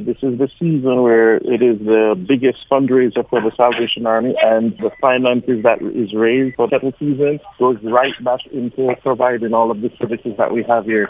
this is the season where it is the biggest fundraiser for the Salvation Army and the finances that is raised for that season goes right back into providing all of the services that we have here.